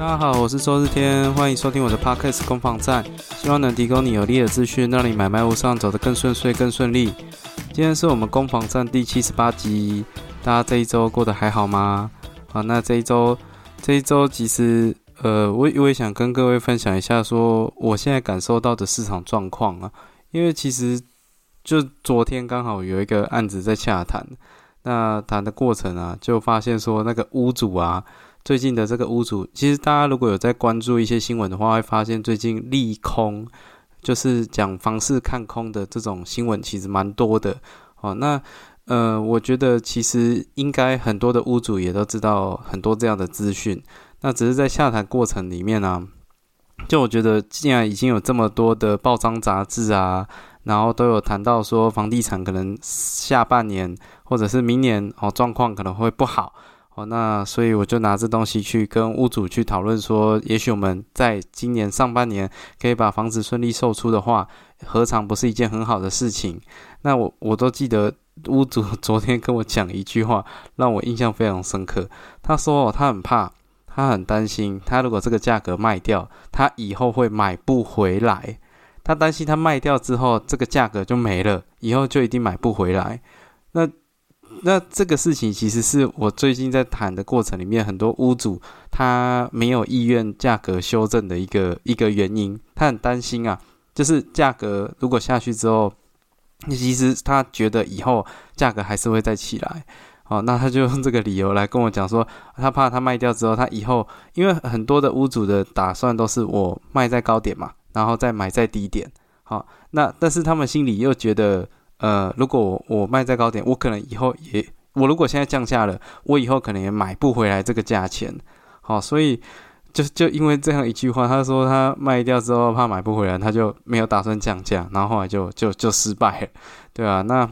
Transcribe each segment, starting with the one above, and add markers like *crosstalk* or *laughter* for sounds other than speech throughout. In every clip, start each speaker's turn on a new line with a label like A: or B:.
A: 大家好，我是周日天，欢迎收听我的 Podcast 攻防战，希望能提供你有力的资讯，让你买卖路上走得更顺遂、更顺利。今天是我们攻防战第七十八集，大家这一周过得还好吗？好，那这一周这一周其实呃，我我也想跟各位分享一下，说我现在感受到的市场状况啊，因为其实就昨天刚好有一个案子在洽谈，那谈的过程啊，就发现说那个屋主啊。最近的这个屋主，其实大家如果有在关注一些新闻的话，会发现最近利空，就是讲房市看空的这种新闻，其实蛮多的。哦，那呃，我觉得其实应该很多的屋主也都知道很多这样的资讯。那只是在下谈过程里面呢，就我觉得既然已经有这么多的报章杂志啊，然后都有谈到说房地产可能下半年或者是明年哦状况可能会不好。那所以我就拿这东西去跟屋主去讨论说，也许我们在今年上半年可以把房子顺利售出的话，何尝不是一件很好的事情？那我我都记得屋主 *laughs* 昨天跟我讲一句话，让我印象非常深刻。他说，他很怕，他很担心，他如果这个价格卖掉，他以后会买不回来。他担心他卖掉之后，这个价格就没了，以后就一定买不回来。那。那这个事情其实是我最近在谈的过程里面，很多屋主他没有意愿价格修正的一个一个原因，他很担心啊，就是价格如果下去之后，其实他觉得以后价格还是会再起来，哦，那他就用这个理由来跟我讲说，他怕他卖掉之后，他以后因为很多的屋主的打算都是我卖在高点嘛，然后再买在低点，好，那但是他们心里又觉得。呃，如果我卖在高点，我可能以后也，我如果现在降价了，我以后可能也买不回来这个价钱。好，所以就就因为这样一句话，他说他卖掉之后怕买不回来，他就没有打算降价，然后后来就就就失败了，对啊，那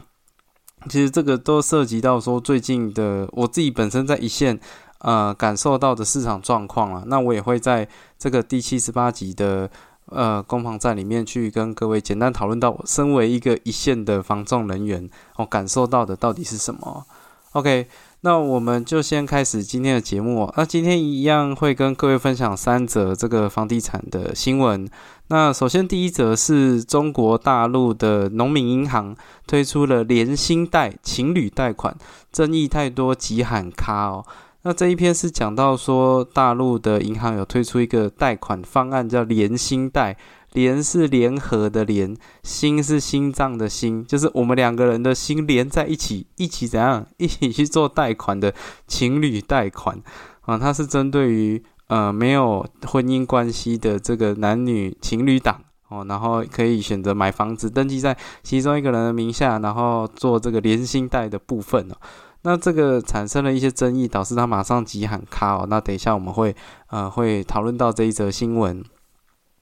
A: 其实这个都涉及到说最近的我自己本身在一线呃感受到的市场状况了，那我也会在这个第七十八集的。呃，攻防战里面去跟各位简单讨论到，我身为一个一线的防重人员，我感受到的到底是什么？OK，那我们就先开始今天的节目。那今天一样会跟各位分享三则这个房地产的新闻。那首先第一则是中国大陆的农民银行推出了连心贷情侣贷款，争议太多，急喊卡哦。那这一篇是讲到说，大陆的银行有推出一个贷款方案，叫连心贷。联是联合的连，心是心脏的心，就是我们两个人的心连在一起，一起怎样，一起去做贷款的情侣贷款啊。它是针对于呃没有婚姻关系的这个男女情侣档哦，然后可以选择买房子登记在其中一个人的名下，然后做这个连心贷的部分哦。那这个产生了一些争议，导致他马上急喊卡哦。那等一下我们会呃会讨论到这一则新闻。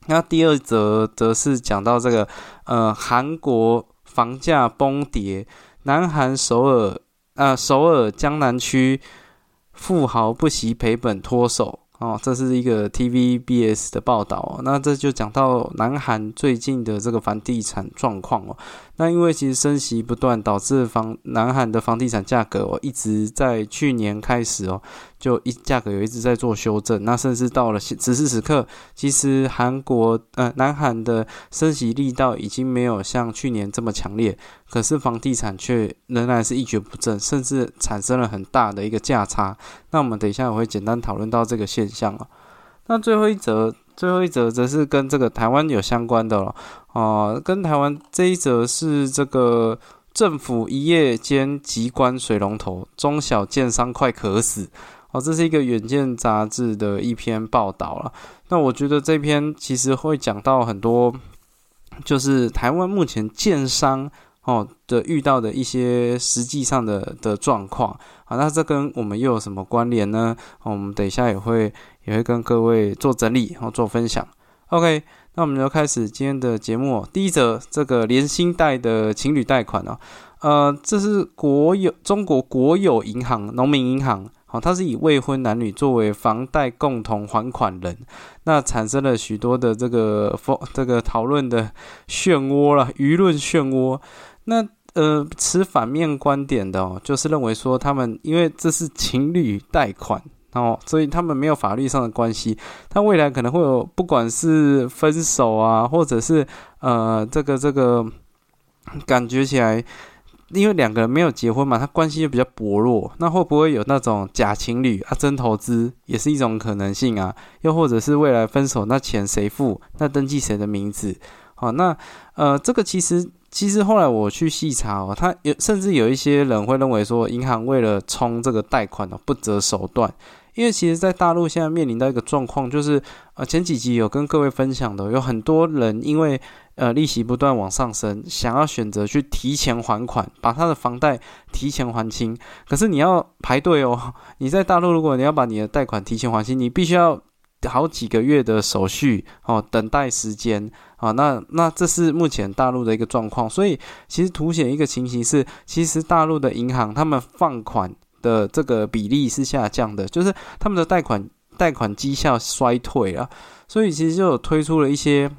A: 那第二则则是讲到这个呃韩国房价崩跌，南韩首尔呃首尔江南区富豪不惜赔本脱手。哦，这是一个 TVBS 的报道。那这就讲到南韩最近的这个房地产状况哦。那因为其实升息不断，导致房南韩的房地产价格哦一直在去年开始哦就一价格有一直在做修正。那甚至到了此时此刻，其实韩国呃南韩的升息力道已经没有像去年这么强烈，可是房地产却仍然是一蹶不振，甚至产生了很大的一个价差。那我们等一下我会简单讨论到这个现。象啊，那最后一则，最后一则则是跟这个台湾有相关的了啊，跟台湾这一则是这个政府一夜间急关水龙头，中小建商快渴死哦，这是一个远见杂志的一篇报道了。那我觉得这篇其实会讲到很多，就是台湾目前建商。哦的遇到的一些实际上的的状况，好，那这跟我们又有什么关联呢？我们等一下也会也会跟各位做整理，然后做分享。OK，那我们就开始今天的节目。第一则，这个连心贷的情侣贷款哦，呃，这是国有中国国有银行农民银行，好，它是以未婚男女作为房贷共同还款人，那产生了许多的这个风这个讨论的漩涡了，舆论漩涡。那呃，持反面观点的哦，就是认为说他们因为这是情侣贷款哦，所以他们没有法律上的关系。他未来可能会有，不管是分手啊，或者是呃，这个这个感觉起来，因为两个人没有结婚嘛，他关系就比较薄弱。那会不会有那种假情侣啊？真投资也是一种可能性啊。又或者是未来分手，那钱谁付？那登记谁的名字？好，那呃，这个其实。其实后来我去细查哦，他有甚至有一些人会认为说，银行为了冲这个贷款哦，不择手段。因为其实，在大陆现在面临到一个状况，就是呃，前几集有跟各位分享的，有很多人因为呃利息不断往上升，想要选择去提前还款，把他的房贷提前还清。可是你要排队哦，*laughs* 你在大陆如果你要把你的贷款提前还清，你必须要好几个月的手续哦，等待时间。啊，那那这是目前大陆的一个状况，所以其实凸显一个情形是，其实大陆的银行他们放款的这个比例是下降的，就是他们的贷款贷款绩效衰退了，所以其实就有推出了一些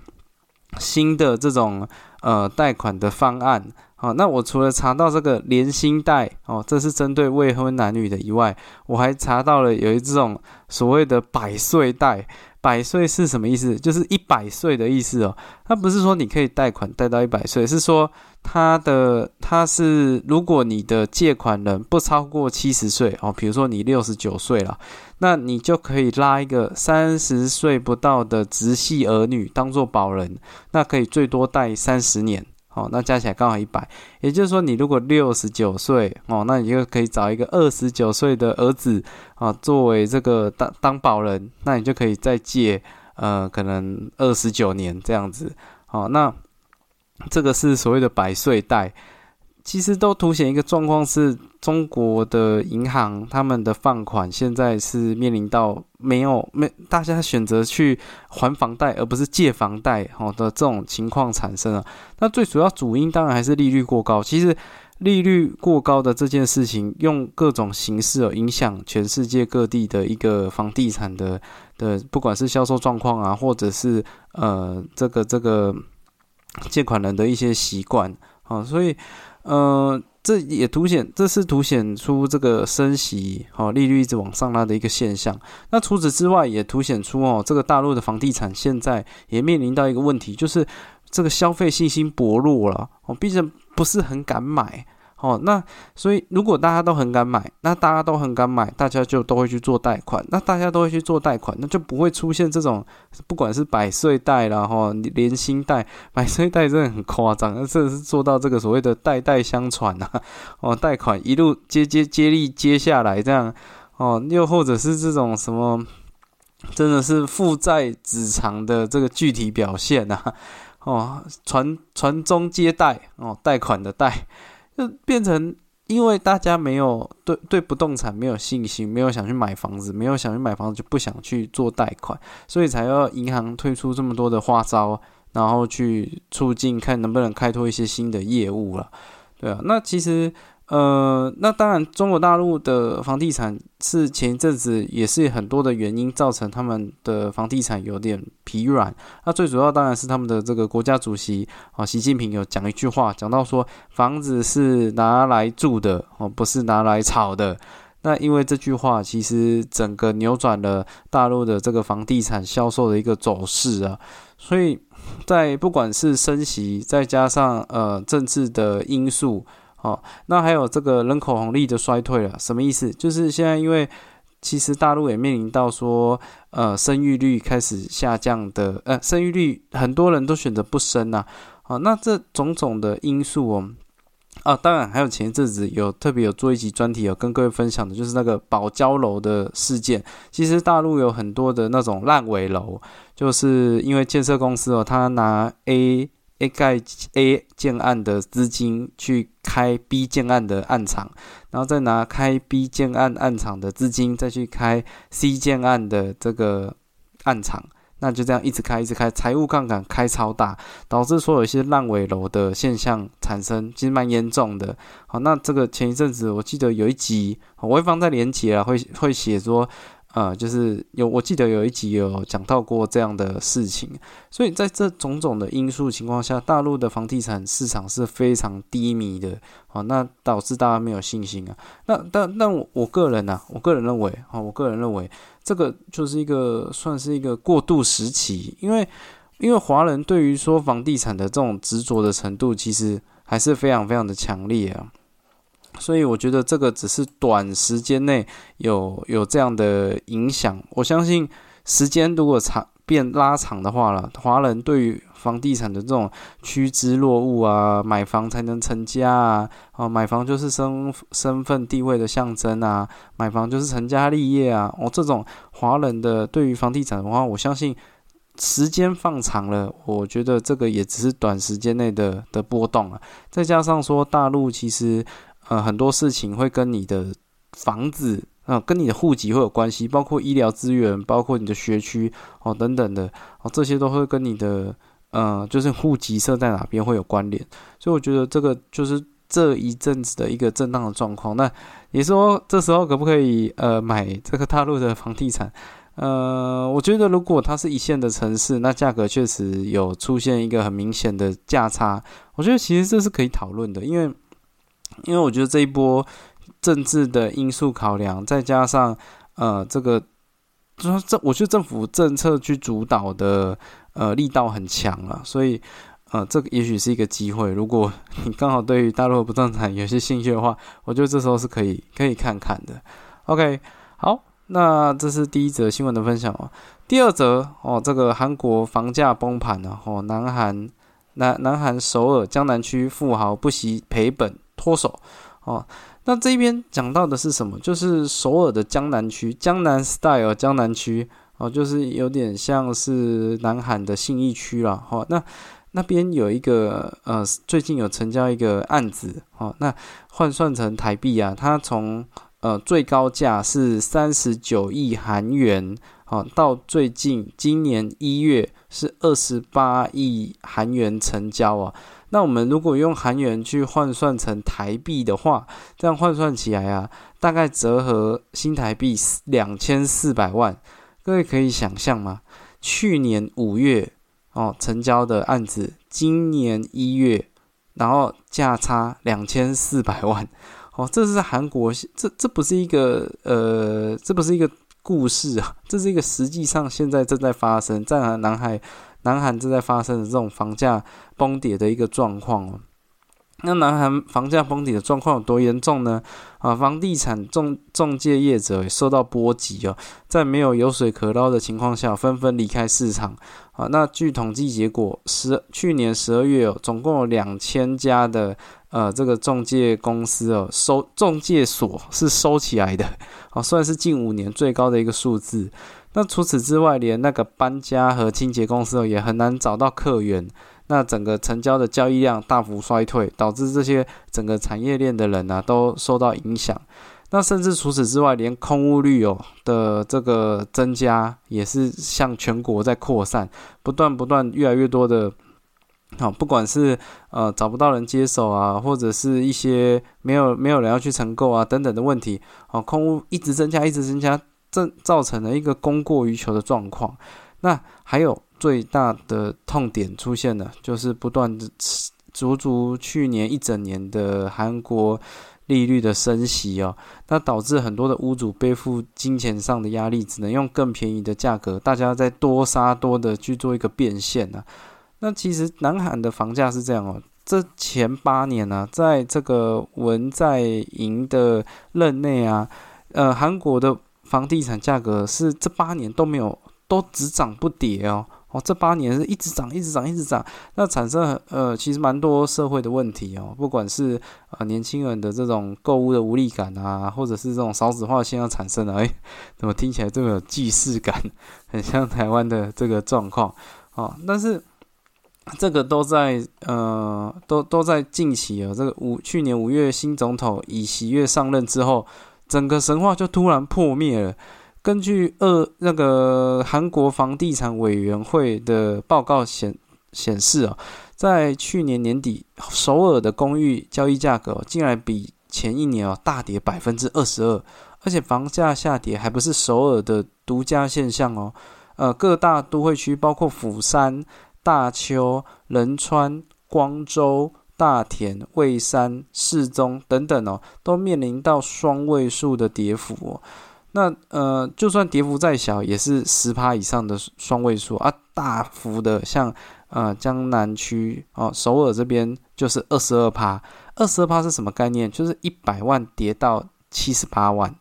A: 新的这种呃贷款的方案。好，那我除了查到这个连薪贷哦，这是针对未婚男女的以外，我还查到了有一种所谓的百岁贷。百岁是什么意思？就是一百岁的意思哦。它不是说你可以贷款贷到一百岁，是说它的它是如果你的借款人不超过七十岁哦，比如说你六十九岁了，那你就可以拉一个三十岁不到的直系儿女当做保人，那可以最多贷三十年。哦，那加起来刚好一百，也就是说，你如果六十九岁哦，那你就可以找一个二十九岁的儿子啊，作为这个当担保人，那你就可以再借呃，可能二十九年这样子。哦，那这个是所谓的百岁贷。其实都凸显一个状况，是中国的银行他们的放款现在是面临到没有没大家选择去还房贷而不是借房贷好的这种情况产生了。那最主要主因当然还是利率过高。其实利率过高的这件事情，用各种形式哦影响全世界各地的一个房地产的的，不管是销售状况啊，或者是呃这个这个借款人的一些习惯啊，所以。呃，这也凸显，这是凸显出这个升息，哦，利率一直往上拉的一个现象。那除此之外，也凸显出哦，这个大陆的房地产现在也面临到一个问题，就是这个消费信心薄弱了，哦，毕竟不是很敢买。哦，那所以如果大家都很敢买，那大家都很敢买，大家就都会去做贷款，那大家都会去做贷款，那就不会出现这种不管是百岁贷啦，哈，连心贷，百岁贷真的很夸张，那这是做到这个所谓的代代相传呐，*laughs* 哦，贷款一路接接接力接下来这样，哦，又或者是这种什么，真的是负债子偿的这个具体表现呐，哦，传传宗接代哦，贷款的贷。就变成，因为大家没有对对不动产没有信心，没有想去买房子，没有想去买房子，就不想去做贷款，所以才要银行推出这么多的花招，然后去促进看能不能开拓一些新的业务了，对啊，那其实。呃，那当然，中国大陆的房地产是前一阵子也是很多的原因造成他们的房地产有点疲软。那最主要当然是他们的这个国家主席啊，习近平有讲一句话，讲到说房子是拿来住的哦，不是拿来炒的。那因为这句话，其实整个扭转了大陆的这个房地产销售的一个走势啊。所以在不管是升息，再加上呃政治的因素。哦，那还有这个人口红利的衰退了，什么意思？就是现在因为其实大陆也面临到说，呃，生育率开始下降的，呃，生育率很多人都选择不生呐。好，那这种种的因素哦，啊，当然还有前一阵子有特别有做一集专题有跟各位分享的，就是那个保交楼的事件。其实大陆有很多的那种烂尾楼，就是因为建设公司哦，他拿 A。A 盖 A 建案的资金去开 B 建案的案场，然后再拿开 B 建案案场的资金再去开 C 建案的这个案场，那就这样一直开一直开，财务杠杆开超大，导致说有一些烂尾楼的现象产生，其实蛮严重的。好，那这个前一阵子我记得有一集我会放在连结啊，会会写说。呃，就是有我记得有一集有讲到过这样的事情，所以在这种种的因素情况下，大陆的房地产市场是非常低迷的，哦，那导致大家没有信心啊。那但但我我个人呢，我个人认为，啊，我个人认为这个就是一个算是一个过渡时期，因为因为华人对于说房地产的这种执着的程度，其实还是非常非常的强烈啊。所以我觉得这个只是短时间内有有这样的影响。我相信时间如果长变拉长的话了，华人对于房地产的这种趋之若鹜啊，买房才能成家啊，啊，买房就是身身份地位的象征啊，买房就是成家立业啊，哦，这种华人的对于房地产的话，我相信时间放长了，我觉得这个也只是短时间内的的波动啊。再加上说大陆其实。呃，很多事情会跟你的房子啊，跟你的户籍会有关系，包括医疗资源，包括你的学区哦等等的哦，这些都会跟你的呃，就是户籍设在哪边会有关联。所以我觉得这个就是这一阵子的一个震荡的状况。那你说这时候可不可以呃买这个大陆的房地产？呃，我觉得如果它是一线的城市，那价格确实有出现一个很明显的价差。我觉得其实这是可以讨论的，因为。因为我觉得这一波政治的因素考量，再加上呃这个，就说这我觉得政府政策去主导的呃力道很强啊，所以呃这个也许是一个机会。如果你刚好对于大陆不动产有些兴趣的话，我觉得这时候是可以可以看看的。OK，好，那这是第一则新闻的分享哦。第二则哦，这个韩国房价崩盘了哦，南韩南南韩首尔江南区富豪不惜赔本。脱手哦，那这边讲到的是什么？就是首尔的江南区，江南 style 江南区哦，就是有点像是南韩的信义区了哈。那那边有一个呃，最近有成交一个案子哦，那换算成台币啊，它从呃最高价是三十九亿韩元哦，到最近今年一月是二十八亿韩元成交啊。那我们如果用韩元去换算成台币的话，这样换算起来啊，大概折合新台币两千四百万。各位可以想象吗？去年五月哦成交的案子，今年一月，然后价差两千四百万哦，这是韩国，这这不是一个呃，这不是一个故事啊，*laughs* 这是一个实际上现在正在发生在南海。南韩正在发生的这种房价崩跌的一个状况哦，那南韩房价崩跌的状况有多严重呢？啊，房地产中中介业者也受到波及哦，在没有油水可捞的情况下，纷纷离开市场啊。那据统计结果，十去年十二月哦，总共有两千家的呃这个中介公司哦收中介所是收起来的，*laughs* 哦，算是近五年最高的一个数字。那除此之外，连那个搬家和清洁公司哦也很难找到客源。那整个成交的交易量大幅衰退，导致这些整个产业链的人呢都受到影响。那甚至除此之外，连空屋率哦的这个增加也是向全国在扩散，不断不断越来越多的，好，不管是呃找不到人接手啊，或者是一些没有没有人要去承购啊等等的问题，哦，空屋一直增加，一直增加。这造成了一个供过于求的状况。那还有最大的痛点出现了，就是不断的足足去年一整年的韩国利率的升息哦，那导致很多的屋主背负金钱上的压力，只能用更便宜的价格，大家在多杀多的去做一个变现呢。那其实南韩的房价是这样哦，这前八年呢，在这个文在寅的任内啊，呃，韩国的。房地产价格是这八年都没有，都只涨不跌哦。哦，这八年是一直涨，一直涨，一直涨。那产生呃，其实蛮多社会的问题哦。不管是呃年轻人的这种购物的无力感啊，或者是这种少子化现象产生的，哎，怎么听起来这么有既视感，很像台湾的这个状况哦。但是这个都在呃，都都在近期啊。这个五去年五月新总统以喜悦上任之后。整个神话就突然破灭了。根据二那个韩国房地产委员会的报告显显示啊，在去年年底，首尔的公寓交易价格竟然比前一年哦大跌百分之二十二，而且房价下跌还不是首尔的独家现象哦。呃，各大都会区，包括釜山、大邱、仁川、光州、大田、蔚山、世宗等等哦，都面临到双位数的跌幅哦。那呃，就算跌幅再小，也是十趴以上的双位数啊。大幅的像呃江南区哦，首尔这边就是二十二趴。二十二趴是什么概念？就是一百万跌到七十八万。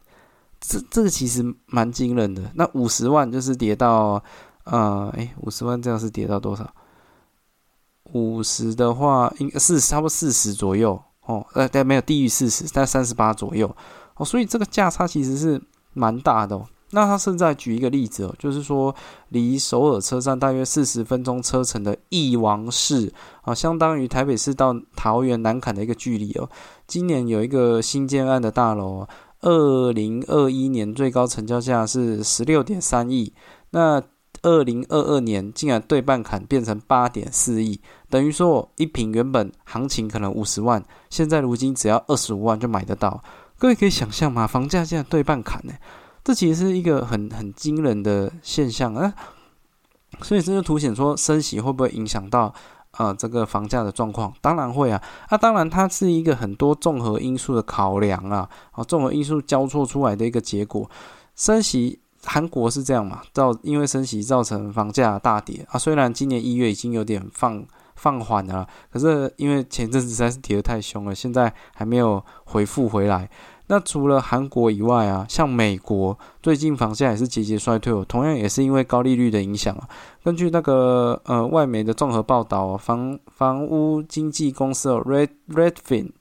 A: 这这个其实蛮惊人的。那五十万就是跌到，呃，哎，五十万这样是跌到多少？五十的话，应该是差不多四十左右哦。呃，但没有低于四十，在三十八左右哦。所以这个价差其实是蛮大的哦。那他现在举一个例子哦，就是说离首尔车站大约四十分钟车程的翼王市啊，相当于台北市到桃园南坎的一个距离哦。今年有一个新建案的大楼。二零二一年最高成交价是十六点三亿，那二零二二年竟然对半砍变成八点四亿，等于说一平原本行情可能五十万，现在如今只要二十五万就买得到。各位可以想象吗？房价竟然对半砍呢？这其实是一个很很惊人的现象啊！所以这就凸显说升息会不会影响到？啊，这个房价的状况当然会啊，那当然它是一个很多综合因素的考量啊，啊，综合因素交错出来的一个结果。升息，韩国是这样嘛？造因为升息造成房价大跌啊。虽然今年一月已经有点放放缓了，可是因为前阵子实在是跌得太凶了，现在还没有回复回来。那除了韩国以外啊，像美国最近房价也是节节衰退哦，同样也是因为高利率的影响啊。根据那个呃外媒的综合报道哦，房房屋经纪公司哦，Red Redfin，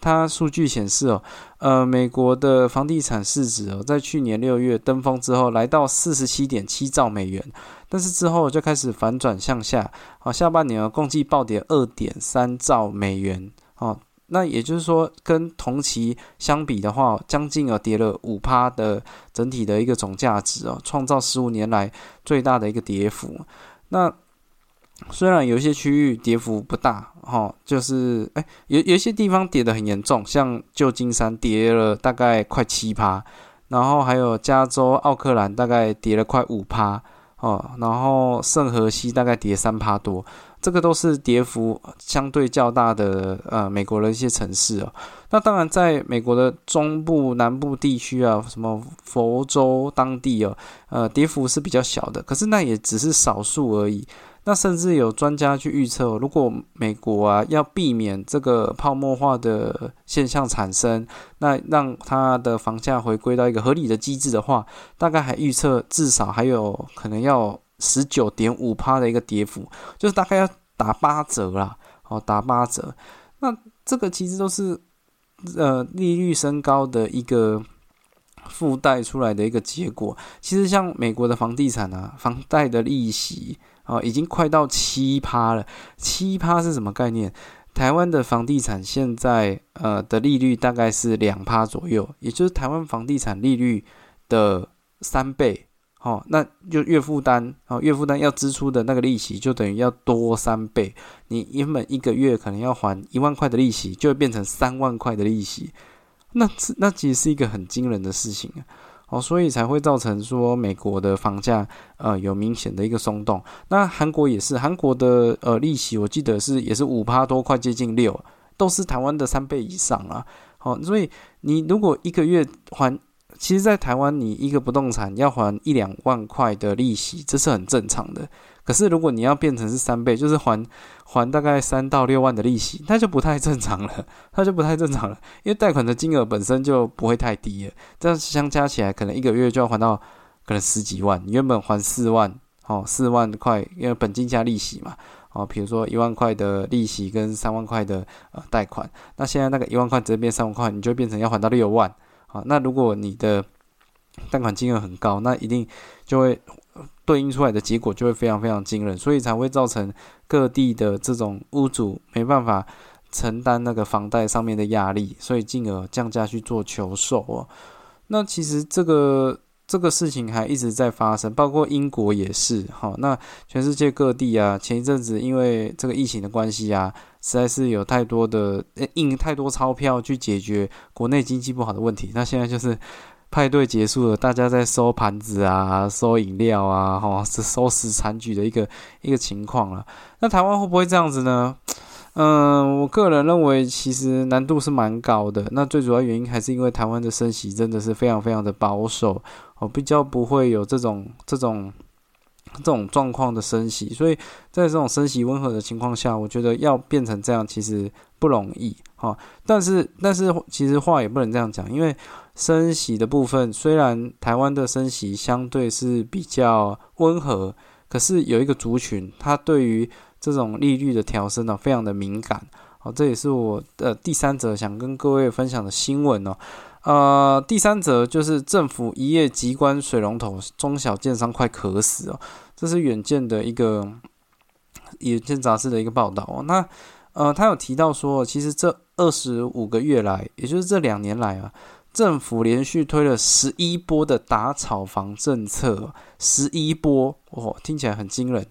A: 它数据显示哦，呃美国的房地产市值哦，在去年六月登峰之后，来到四十七点七兆美元，但是之后就开始反转向下，啊下半年哦共计暴跌二点三兆美元哦。那也就是说，跟同期相比的话，将近有跌了五趴的整体的一个总价值哦，创造十五年来最大的一个跌幅。那虽然有些区域跌幅不大，哈，就是哎，有有一些地方跌得很严重，像旧金山跌了大概快七趴，然后还有加州奥克兰大概跌了快五趴，哦，然后圣荷西大概跌三趴多。这个都是跌幅相对较大的呃，美国的一些城市哦。那当然，在美国的中部、南部地区啊，什么佛州当地哦，呃，跌幅是比较小的。可是那也只是少数而已。那甚至有专家去预测，如果美国啊要避免这个泡沫化的现象产生，那让它的房价回归到一个合理的机制的话，大概还预测至少还有可能要。十九点五趴的一个跌幅，就是大概要打八折啦，哦，打八折。那这个其实都是呃利率升高的一个附带出来的一个结果。其实像美国的房地产啊，房贷的利息啊，已经快到七趴了。七趴是什么概念？台湾的房地产现在呃的利率大概是两趴左右，也就是台湾房地产利率的三倍。哦，那就月负担哦，月负担要支出的那个利息就等于要多三倍。你原本一个月可能要还一万块的利息，就会变成三万块的利息。那那其实是一个很惊人的事情啊！哦，所以才会造成说美国的房价呃有明显的一个松动。那韩国也是，韩国的呃利息我记得是也是五趴多，快接近六，都是台湾的三倍以上啊。好，所以你如果一个月还。其实，在台湾，你一个不动产要还一两万块的利息，这是很正常的。可是，如果你要变成是三倍，就是还还大概三到六万的利息，那就不太正常了，*laughs* 那就不太正常了。因为贷款的金额本身就不会太低了，这样相加起来，可能一个月就要还到可能十几万。你原本还四万，哦，四万块，因为本金加利息嘛，哦，比如说一万块的利息跟三万块的呃贷款，那现在那个一万块直接变三万块，你就变成要还到六万。好，那如果你的贷款金额很高，那一定就会对应出来的结果就会非常非常惊人，所以才会造成各地的这种屋主没办法承担那个房贷上面的压力，所以进而降价去做求售哦。那其实这个这个事情还一直在发生，包括英国也是。好，那全世界各地啊，前一阵子因为这个疫情的关系啊。实在是有太多的印太多钞票去解决国内经济不好的问题，那现在就是派对结束了，大家在收盘子啊、收饮料啊，哈，是收拾残局的一个一个情况了。那台湾会不会这样子呢？嗯，我个人认为其实难度是蛮高的。那最主要原因还是因为台湾的升息真的是非常非常的保守，哦，比较不会有这种这种这种状况的升息。所以在这种升息温和的情况下，我觉得要变成这样其实不容易，哈。但是但是其实话也不能这样讲，因为升息的部分虽然台湾的升息相对是比较温和，可是有一个族群，它对于这种利率的调升呢，非常的敏感。好，这也是我的第三则想跟各位分享的新闻哦。呃，第三则就是政府一夜急关水龙头，中小建商快渴死哦。这是远见的一个远见杂志的一个报道哦。那呃，他有提到说，其实这二十五个月来，也就是这两年来啊，政府连续推了十一波的打炒房政策，十一波哦，听起来很惊人。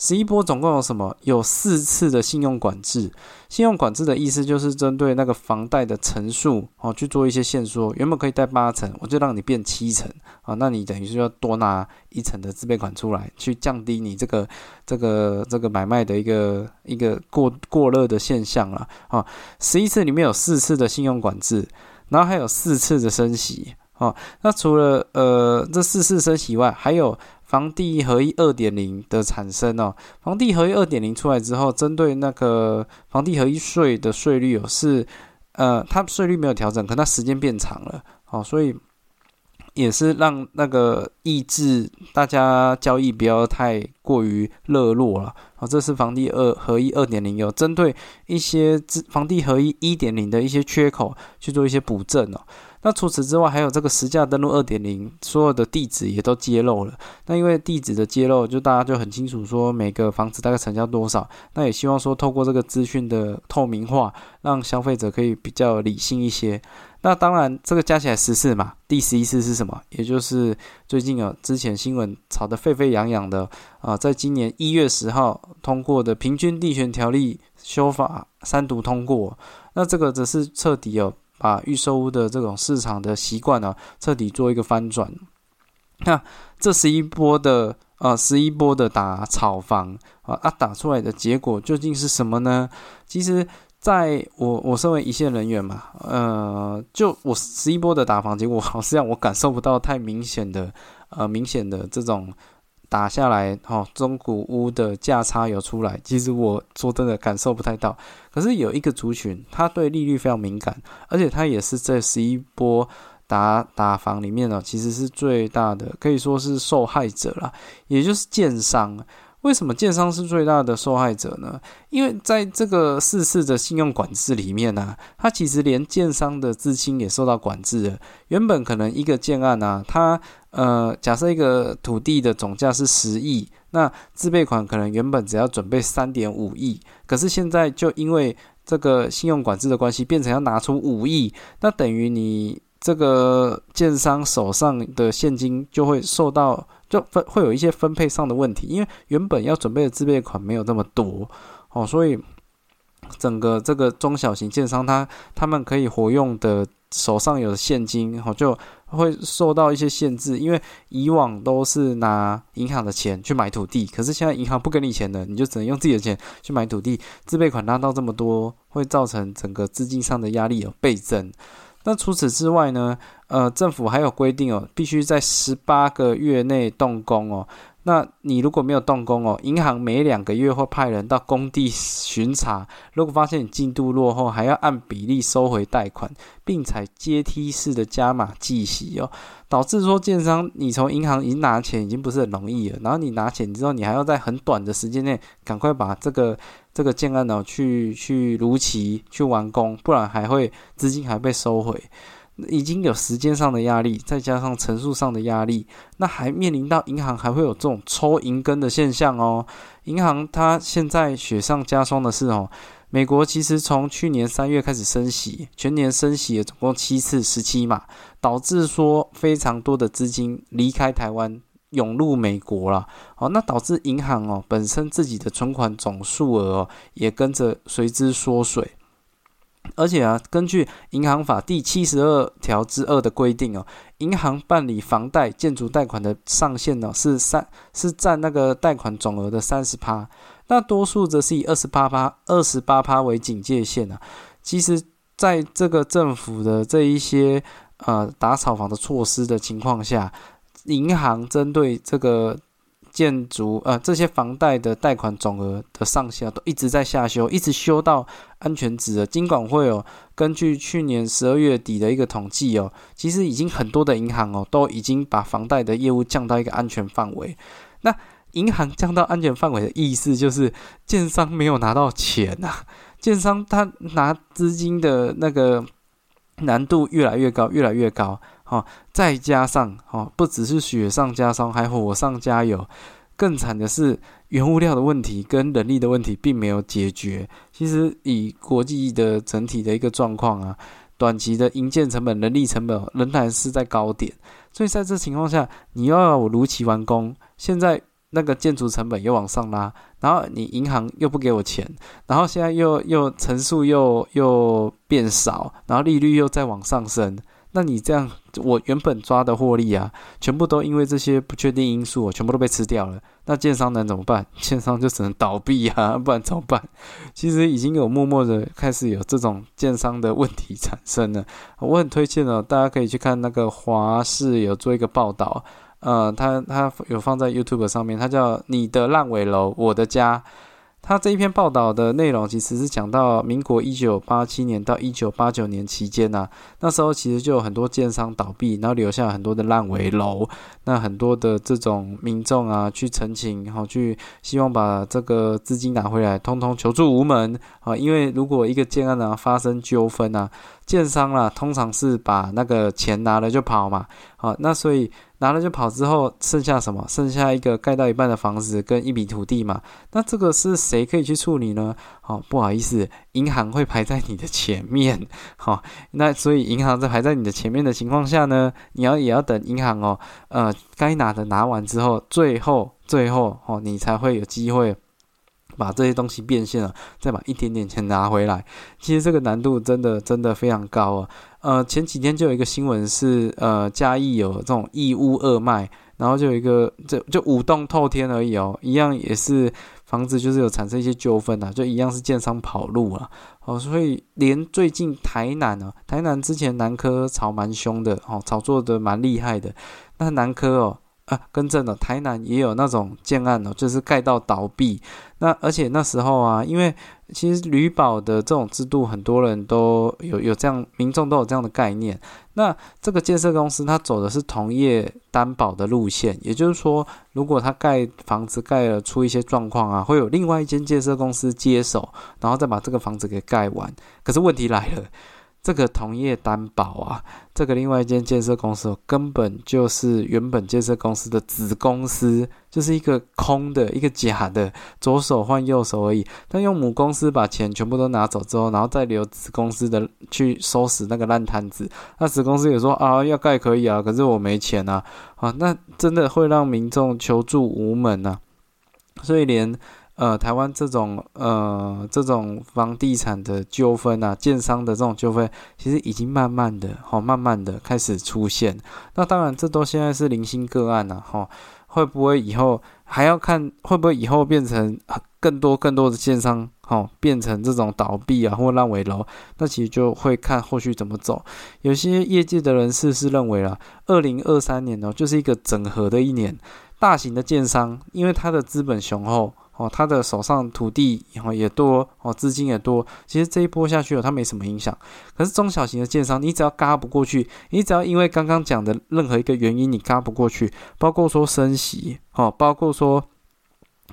A: 十一波总共有什么？有四次的信用管制。信用管制的意思就是针对那个房贷的层数哦去做一些限缩。原本可以贷八成，我就让你变七成啊，那你等于是要多拿一层的自备款出来，去降低你这个这个这个买卖的一个一个过过热的现象了啊。十一次里面有四次的信用管制，然后还有四次的升息啊。那除了呃这四次升息外，还有。房地合一二点零的产生哦，房地合一二点零出来之后，针对那个房地合一税的税率哦，是呃，它税率没有调整，可它时间变长了哦，所以也是让那个抑制大家交易不要太过于热络了哦。这是房地二合一二点零有针对一些房地合一一点零的一些缺口去做一些补正哦。那除此之外，还有这个实价登录二点零，所有的地址也都揭露了。那因为地址的揭露，就大家就很清楚说每个房子大概成交多少。那也希望说透过这个资讯的透明化，让消费者可以比较理性一些。那当然，这个加起来十四嘛，第十一次是什么？也就是最近啊，之前新闻炒得沸沸扬扬的啊，在今年一月十号通过的平均地权条例修法三读通过。那这个则是彻底哦。把预售屋的这种市场的习惯呢，彻底做一个翻转。那这十一波的呃，十一波的打炒房啊，啊，打出来的结果究竟是什么呢？其实，在我我身为一线人员嘛，呃，就我十一波的打房结果，好像我感受不到太明显的呃明显的这种。打下来，哈，中古屋的价差有出来，其实我说真的感受不太到。可是有一个族群，他对利率非常敏感，而且他也是这十一波打打房里面呢，其实是最大的，可以说是受害者了，也就是建商。为什么建商是最大的受害者呢？因为在这个四次的信用管制里面呢，它其实连建商的资金也受到管制了。原本可能一个建案呢，它呃，假设一个土地的总价是十亿，那自备款可能原本只要准备三点五亿，可是现在就因为这个信用管制的关系，变成要拿出五亿，那等于你这个建商手上的现金就会受到。就分会有一些分配上的问题，因为原本要准备的自备款没有那么多哦，所以整个这个中小型建商，他他们可以活用的手上有现金哦，就会受到一些限制。因为以往都是拿银行的钱去买土地，可是现在银行不给你钱了，你就只能用自己的钱去买土地。自备款拉到这么多，会造成整个资金上的压力有倍增。那除此之外呢？呃，政府还有规定哦，必须在十八个月内动工哦。那你如果没有动工哦，银行每两个月会派人到工地巡查，如果发现你进度落后，还要按比例收回贷款，并采阶梯式的加码计息哦，导致说建商你从银行已经拿钱已经不是很容易了，然后你拿钱之后，你还要在很短的时间内赶快把这个这个建案呢去去如期去完工，不然还会资金还被收回。已经有时间上的压力，再加上层数上的压力，那还面临到银行还会有这种抽银根的现象哦。银行它现在雪上加霜的是哦，美国其实从去年三月开始升息，全年升息也总共七次十七嘛，导致说非常多的资金离开台湾涌入美国了。哦，那导致银行哦本身自己的存款总数额哦也跟着随之缩水。而且啊，根据银行法第七十二条之二的规定哦，银行办理房贷、建筑贷款的上限呢是三，是占那个贷款总额的三十趴。那多数则是以二十八趴、二十八趴为警戒线啊。其实，在这个政府的这一些呃打炒房的措施的情况下，银行针对这个。建筑呃，这些房贷的贷款总额的上限都一直在下修，一直修到安全值了。金管会哦，根据去年十二月底的一个统计哦，其实已经很多的银行哦，都已经把房贷的业务降到一个安全范围。那银行降到安全范围的意思就是，建商没有拿到钱呐，建商他拿资金的那个难度越来越高，越来越高。哦，再加上哦，不只是雪上加霜，还火上加油。更惨的是，原物料的问题跟人力的问题并没有解决。其实以国际的整体的一个状况啊，短期的营建成本、人力成本仍然是在高点。所以在这情况下，你又要我如期完工，现在那个建筑成本又往上拉，然后你银行又不给我钱，然后现在又又层数又又变少，然后利率又在往上升。那你这样，我原本抓的获利啊，全部都因为这些不确定因素，我全部都被吃掉了。那建商能怎么办？建商就只能倒闭啊，*laughs* 不然怎么办？其实已经有默默的开始有这种建商的问题产生了。我很推荐哦，大家可以去看那个华视有做一个报道，呃，他他有放在 YouTube 上面，他叫《你的烂尾楼，我的家》。他这一篇报道的内容，其实是讲到民国一九八七年到一九八九年期间呐，那时候其实就有很多建商倒闭，然后留下很多的烂尾楼，那很多的这种民众啊去澄清，然后去希望把这个资金拿回来，通通求助无门啊，因为如果一个建案呢发生纠纷啊，建商啦通常是把那个钱拿了就跑嘛，好，那所以。拿了就跑之后，剩下什么？剩下一个盖到一半的房子跟一笔土地嘛。那这个是谁可以去处理呢？好，不好意思，银行会排在你的前面。好，*laughs* 那所以银行在排在你的前面的情况下呢，你要也要等银行哦，呃，该拿的拿完之后，最后最后哦，你才会有机会。把这些东西变现了，再把一点点钱拿回来，其实这个难度真的真的非常高啊。呃，前几天就有一个新闻是，呃，嘉义有这种义乌二卖，然后就有一个就就五栋透天而已哦，一样也是房子就是有产生一些纠纷啊，就一样是建商跑路啊。哦，所以连最近台南啊，台南之前南科炒蛮凶的哦，炒作的蛮厉害的，那南科哦。啊，更正了，台南也有那种建案哦，就是盖到倒闭。那而且那时候啊，因为其实旅保的这种制度，很多人都有有这样，民众都有这样的概念。那这个建设公司它走的是同业担保的路线，也就是说，如果他盖房子盖了出一些状况啊，会有另外一间建设公司接手，然后再把这个房子给盖完。可是问题来了。这个同业担保啊，这个另外一间建设公司根本就是原本建设公司的子公司，就是一个空的一个假的，左手换右手而已。但用母公司把钱全部都拿走之后，然后再留子公司的去收拾那个烂摊子。那子公司也说啊，要盖可以啊，可是我没钱啊，啊，那真的会让民众求助无门呐。所以连。呃，台湾这种呃这种房地产的纠纷啊，建商的这种纠纷，其实已经慢慢的哈，慢慢的开始出现。那当然，这都现在是零星个案呐，哈，会不会以后还要看会不会以后变成更多更多的建商，哈，变成这种倒闭啊或烂尾楼？那其实就会看后续怎么走。有些业界的人士是认为啊，二零二三年呢，就是一个整合的一年，大型的建商因为它的资本雄厚。哦，他的手上土地后也多哦，资金也多，其实这一波下去了，他没什么影响。可是中小型的建商，你只要嘎不过去，你只要因为刚刚讲的任何一个原因你嘎不过去，包括说升息哦，包括说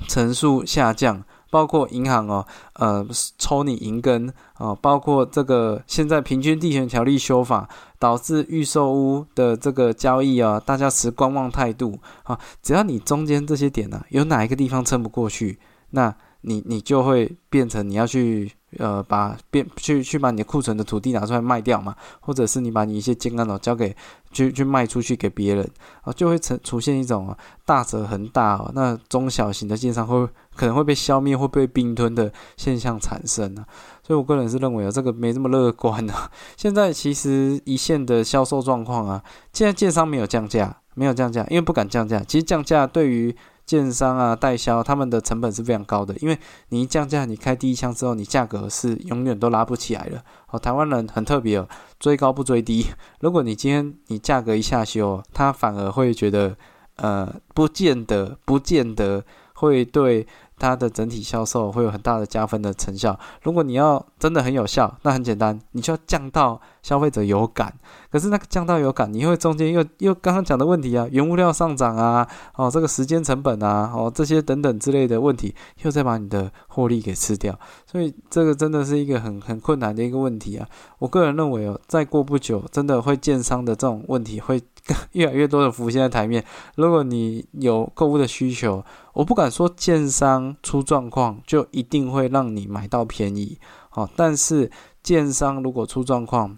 A: 层数下降。包括银行哦，呃，抽你银根哦，包括这个现在平均地权条例修法，导致预售屋的这个交易啊，大家持观望态度啊。只要你中间这些点呢，有哪一个地方撑不过去，那你你就会变成你要去。呃，把变去去把你的库存的土地拿出来卖掉嘛，或者是你把你一些建案哦交给去去卖出去给别人啊，就会成出现一种大者恒大哦，那中小型的建商会可能会被消灭，会被冰吞的现象产生呢。所以我个人是认为啊，这个没这么乐观啊。*laughs* 现在其实一线的销售状况啊，现在建商没有降价，没有降价，因为不敢降价。其实降价对于建商啊、代销，他们的成本是非常高的，因为你一降价，你开第一枪之后，你价格是永远都拉不起来了。哦，台湾人很特别哦，追高不追低。*laughs* 如果你今天你价格一下修，他反而会觉得，呃，不见得，不见得会对。它的整体销售会有很大的加分的成效。如果你要真的很有效，那很简单，你就要降到消费者有感。可是那个降到有感，你会中间又又刚刚讲的问题啊，原物料上涨啊，哦，这个时间成本啊，哦，这些等等之类的问题，又再把你的获利给吃掉。所以这个真的是一个很很困难的一个问题啊。我个人认为哦，再过不久，真的会建商的这种问题会。*laughs* 越来越多的浮现在台面。如果你有购物的需求，我不敢说建商出状况就一定会让你买到便宜，好，但是建商如果出状况，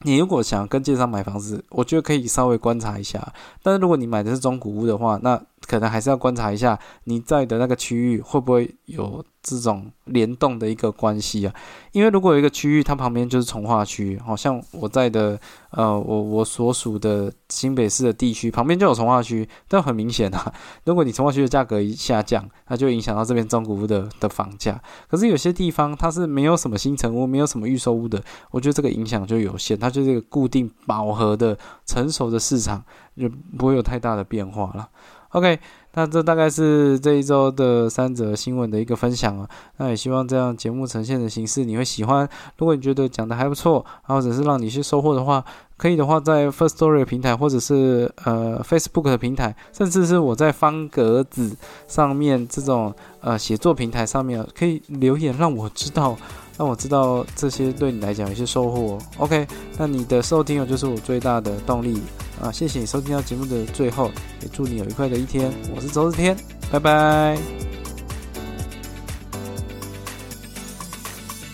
A: 你如果想跟建商买房子，我觉得可以稍微观察一下。但是如果你买的是中古屋的话，那可能还是要观察一下你在的那个区域会不会有。这种联动的一个关系啊，因为如果有一个区域，它旁边就是从化区，好像我在的，呃，我我所属的新北市的地区旁边就有从化区，但很明显啊，*laughs* 如果你从化区的价格一下降，那就影响到这边中古屋的的房价。可是有些地方它是没有什么新城屋，没有什么预售屋的，我觉得这个影响就有限，它就是一个固定饱和的成熟的市场，就不会有太大的变化了。OK。那这大概是这一周的三则新闻的一个分享啊。那也希望这样节目呈现的形式你会喜欢。如果你觉得讲的还不错，或者是让你去收获的话，可以的话在 First Story 平台，或者是呃 Facebook 的平台，甚至是我在方格子上面这种呃写作平台上面，可以留言让我知道。让我知道这些对你来讲有些收获。OK，那你的收听哦就是我最大的动力啊！谢谢你收听到节目的最后，也祝你有愉快的一天。我是周日天，拜拜。